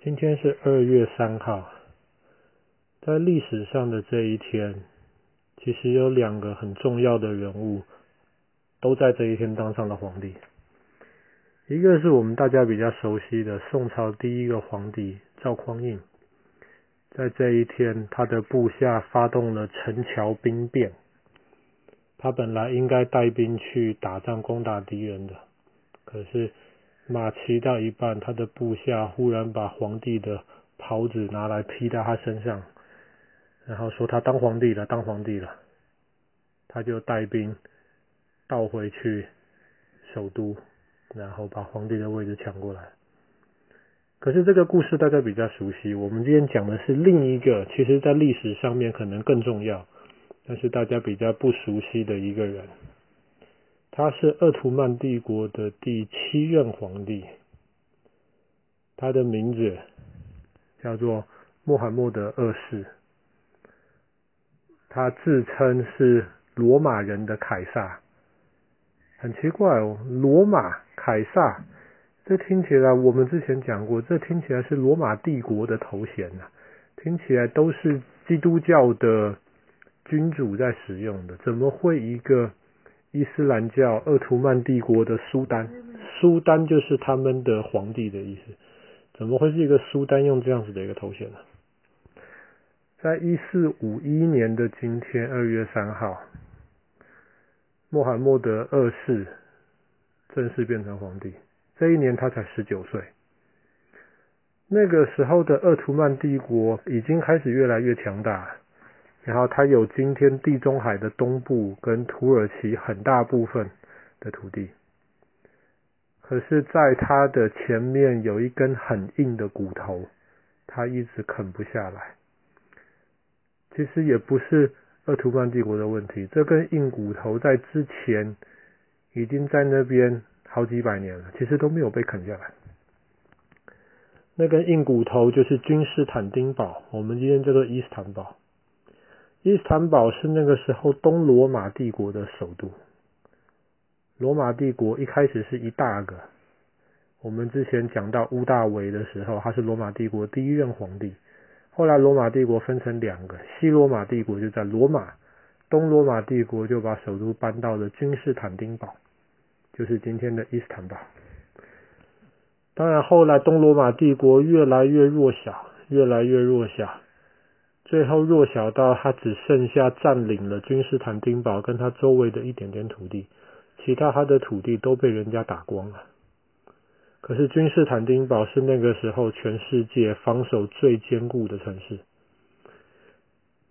今天是二月三号，在历史上的这一天，其实有两个很重要的人物都在这一天当上了皇帝。一个是我们大家比较熟悉的宋朝第一个皇帝赵匡胤，在这一天，他的部下发动了陈桥兵变。他本来应该带兵去打仗攻打敌人的，可是马骑到一半，他的部下忽然把皇帝的袍子拿来披在他身上，然后说他当皇帝了，当皇帝了，他就带兵倒回去首都。然后把皇帝的位置抢过来。可是这个故事大家比较熟悉，我们今天讲的是另一个，其实在历史上面可能更重要，但是大家比较不熟悉的一个人。他是鄂图曼帝国的第七任皇帝，他的名字叫做穆罕默德二世，他自称是罗马人的凯撒。很奇怪哦，罗马凯撒，这听起来我们之前讲过，这听起来是罗马帝国的头衔呐，听起来都是基督教的君主在使用的，怎么会一个伊斯兰教鄂图曼帝国的苏丹？苏丹就是他们的皇帝的意思，怎么会是一个苏丹用这样子的一个头衔呢？在一四五一年的今天，二月三号。穆罕默德二世正式变成皇帝，这一年他才十九岁。那个时候的鄂图曼帝国已经开始越来越强大，然后它有今天地中海的东部跟土耳其很大部分的土地。可是，在它的前面有一根很硬的骨头，它一直啃不下来。其实也不是。鄂图曼帝国的问题，这根硬骨头在之前已经在那边好几百年了，其实都没有被啃下来。那根硬骨头就是君士坦丁堡，我们今天叫做伊斯坦堡。伊斯坦堡是那个时候东罗马帝国的首都。罗马帝国一开始是一大个，我们之前讲到屋大维的时候，他是罗马帝国第一任皇帝。后来罗马帝国分成两个，西罗马帝国就在罗马，东罗马帝国就把首都搬到了君士坦丁堡，就是今天的伊斯坦堡。当然后来东罗马帝国越来越弱小，越来越弱小，最后弱小到他只剩下占领了君士坦丁堡跟他周围的一点点土地，其他他的土地都被人家打光了。可是君士坦丁堡是那个时候全世界防守最坚固的城市。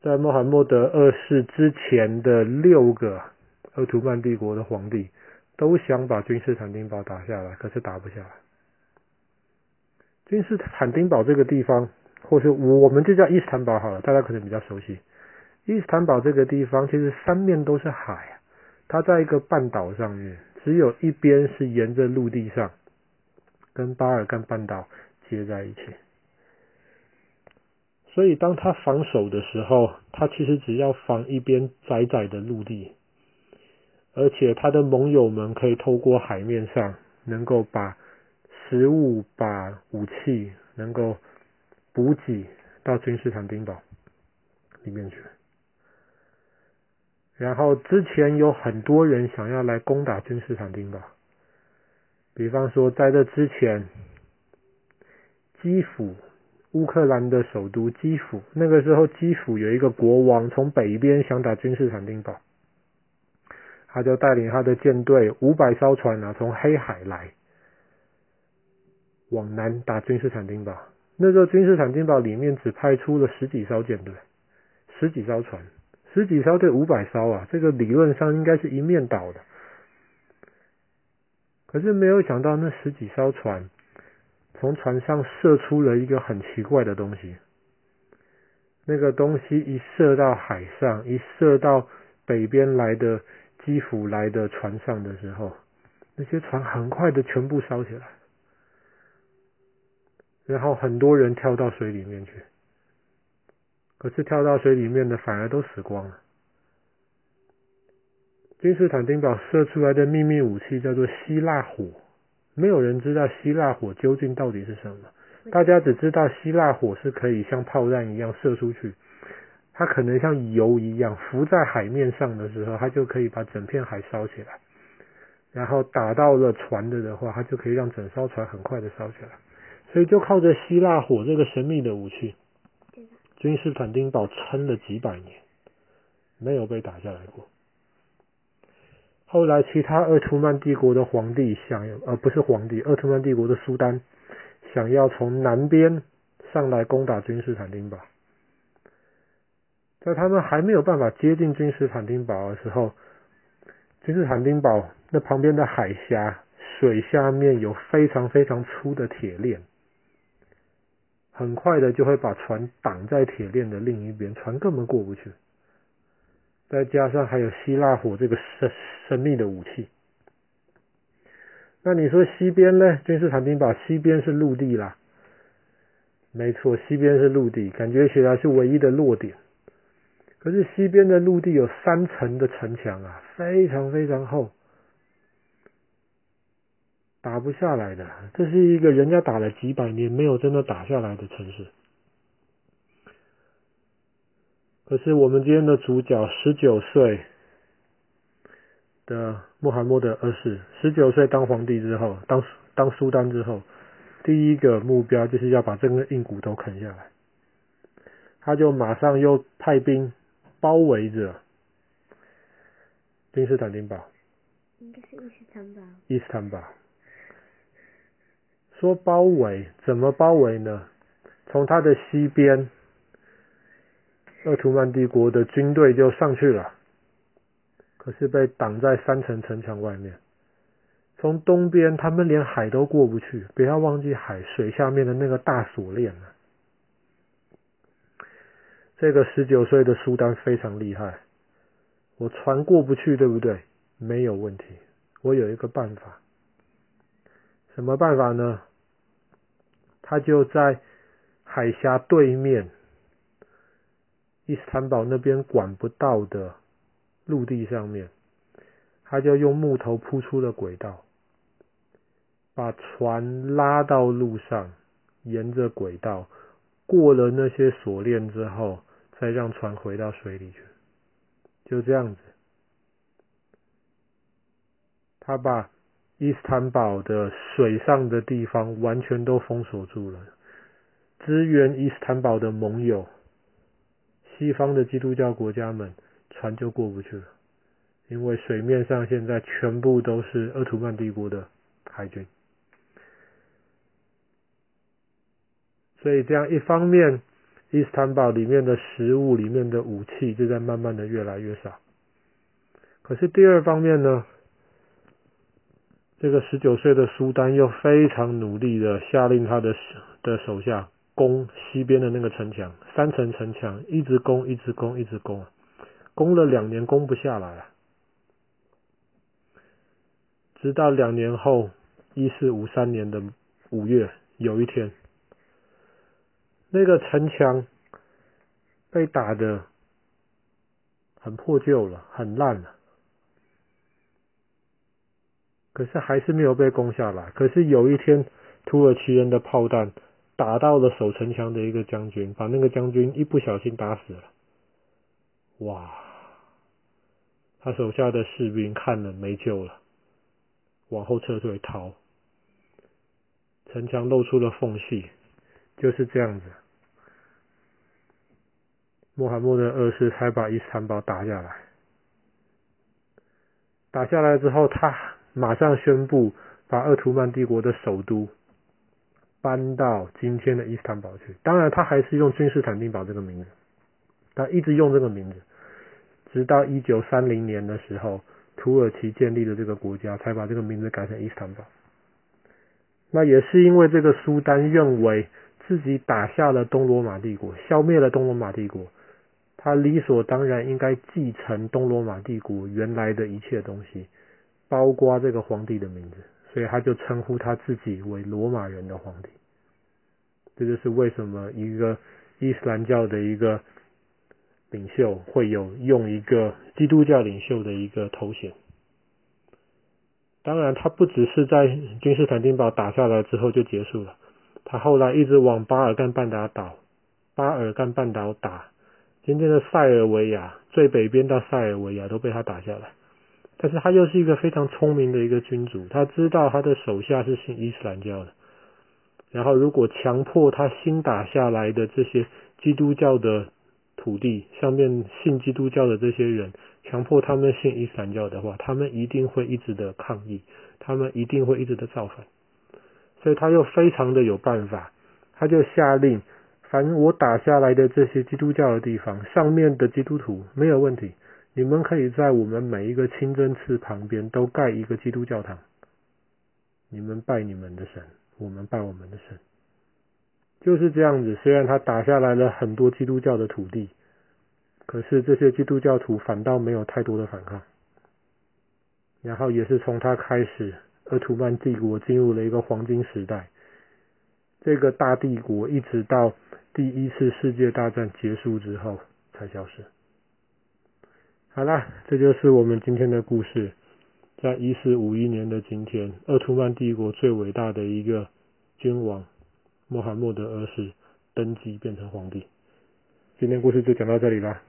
在穆罕默德二世之前的六个奥图曼帝国的皇帝都想把君士坦丁堡打下来，可是打不下来。君士坦丁堡这个地方，或是我们就叫伊斯坦堡好了，大家可能比较熟悉。伊斯坦堡这个地方其实三面都是海，它在一个半岛上面，只有一边是沿着陆地上。跟巴尔干半岛接在一起，所以当他防守的时候，他其实只要防一边窄窄的陆地，而且他的盟友们可以透过海面上，能够把食物、把武器能够补给到君士坦丁堡里面去。然后之前有很多人想要来攻打君士坦丁堡。比方说，在这之前，基辅，乌克兰的首都基辅，那个时候基辅有一个国王从北边想打君士坦丁堡，他就带领他的舰队五百艘船啊，从黑海来，往南打君士坦丁堡。那时候君士坦丁堡里面只派出了十几艘舰队，十几艘船，十几艘对五百艘啊，这个理论上应该是一面倒的。可是没有想到，那十几艘船从船上射出了一个很奇怪的东西。那个东西一射到海上，一射到北边来的基辅来的船上的时候，那些船很快的全部烧起来，然后很多人跳到水里面去。可是跳到水里面的反而都死光了。君士坦丁堡射出来的秘密武器叫做希腊火，没有人知道希腊火究竟到底是什么，大家只知道希腊火是可以像炮弹一样射出去，它可能像油一样浮在海面上的时候，它就可以把整片海烧起来。然后打到了船的的话，它就可以让整艘船很快的烧起来。所以就靠着希腊火这个神秘的武器，君士坦丁堡撑了几百年，没有被打下来过。后来其他鄂图曼帝国的皇帝想要，呃，不是皇帝，鄂图曼帝国的苏丹。想要从南边上来攻打君士坦丁堡，在他们还没有办法接近君士坦丁堡的时候，君士坦丁堡那旁边的海峡水下面有非常非常粗的铁链，很快的就会把船挡在铁链的另一边，船根本过不去。再加上还有希腊火这个神神秘的武器。那你说西边呢？君士坦丁堡西边是陆地啦，没错，西边是陆地，感觉起来是唯一的弱点。可是西边的陆地有三层的城墙啊，非常非常厚，打不下来的。这是一个人家打了几百年没有真的打下来的城市。可是我们今天的主角十九岁。的穆罕默德二世，十九岁当皇帝之后，当当苏丹之后，第一个目标就是要把这个硬骨头啃下来。他就马上又派兵包围着君士坦丁堡。应该是伊斯坦堡。伊斯坦堡。说包围，怎么包围呢？从他的西边，鄂图曼帝国的军队就上去了。可是被挡在三层城墙外面。从东边，他们连海都过不去，不要忘记海水下面的那个大锁链啊。这个十九岁的苏丹非常厉害，我船过不去，对不对？没有问题，我有一个办法。什么办法呢？他就在海峡对面，伊斯坦堡那边管不到的。陆地上面，他就用木头铺出了轨道，把船拉到路上，沿着轨道过了那些锁链之后，再让船回到水里去。就这样子，他把伊斯坦堡的水上的地方完全都封锁住了，支援伊斯坦堡的盟友，西方的基督教国家们。船就过不去了，因为水面上现在全部都是鄂图曼帝国的海军，所以这样一方面，伊斯坦堡里面的食物、里面的武器就在慢慢的越来越少。可是第二方面呢，这个十九岁的苏丹又非常努力的下令他的的手下攻西边的那个城墙，三层城墙，一直攻，一直攻，一直攻。攻了两年，攻不下来啊！直到两年后，一四五三年的五月，有一天，那个城墙被打的很破旧了，很烂了。可是还是没有被攻下来。可是有一天，土耳其人的炮弹打到了守城墙的一个将军，把那个将军一不小心打死了。哇！他手下的士兵看了没救了，往后撤退逃，城墙露出了缝隙，就是这样子。穆罕默德二世才把伊斯坦堡打下来，打下来之后，他马上宣布把鄂图曼帝国的首都搬到今天的伊斯坦堡去。当然，他还是用君士坦丁堡这个名字，他一直用这个名字。直到一九三零年的时候，土耳其建立了这个国家，才把这个名字改成伊斯坦堡。那也是因为这个苏丹认为自己打下了东罗马帝国，消灭了东罗马帝国，他理所当然应该继承东罗马帝国原来的一切东西，包括这个皇帝的名字，所以他就称呼他自己为罗马人的皇帝。这就是为什么一个伊斯兰教的一个。领袖会有用一个基督教领袖的一个头衔，当然，他不只是在君士坦丁堡打下来之后就结束了，他后来一直往巴尔干半岛打，巴尔干半岛打，今天的塞尔维亚最北边到塞尔维亚都被他打下来。但是他又是一个非常聪明的一个君主，他知道他的手下是信伊斯兰教的，然后如果强迫他新打下来的这些基督教的土地上面信基督教的这些人，强迫他们信伊斯兰教的话，他们一定会一直的抗议，他们一定会一直的造反，所以他又非常的有办法，他就下令，凡我打下来的这些基督教的地方，上面的基督徒没有问题。你们可以在我们每一个清真寺旁边都盖一个基督教堂，你们拜你们的神，我们拜我们的神，就是这样子。虽然他打下来了很多基督教的土地，可是这些基督教徒反倒没有太多的反抗。然后也是从他开始，鄂图曼帝国进入了一个黄金时代。这个大帝国一直到第一次世界大战结束之后才消失。好啦，这就是我们今天的故事。在一四五一年的今天，奥图曼帝国最伟大的一个君王穆罕默德二世登基变成皇帝。今天故事就讲到这里啦。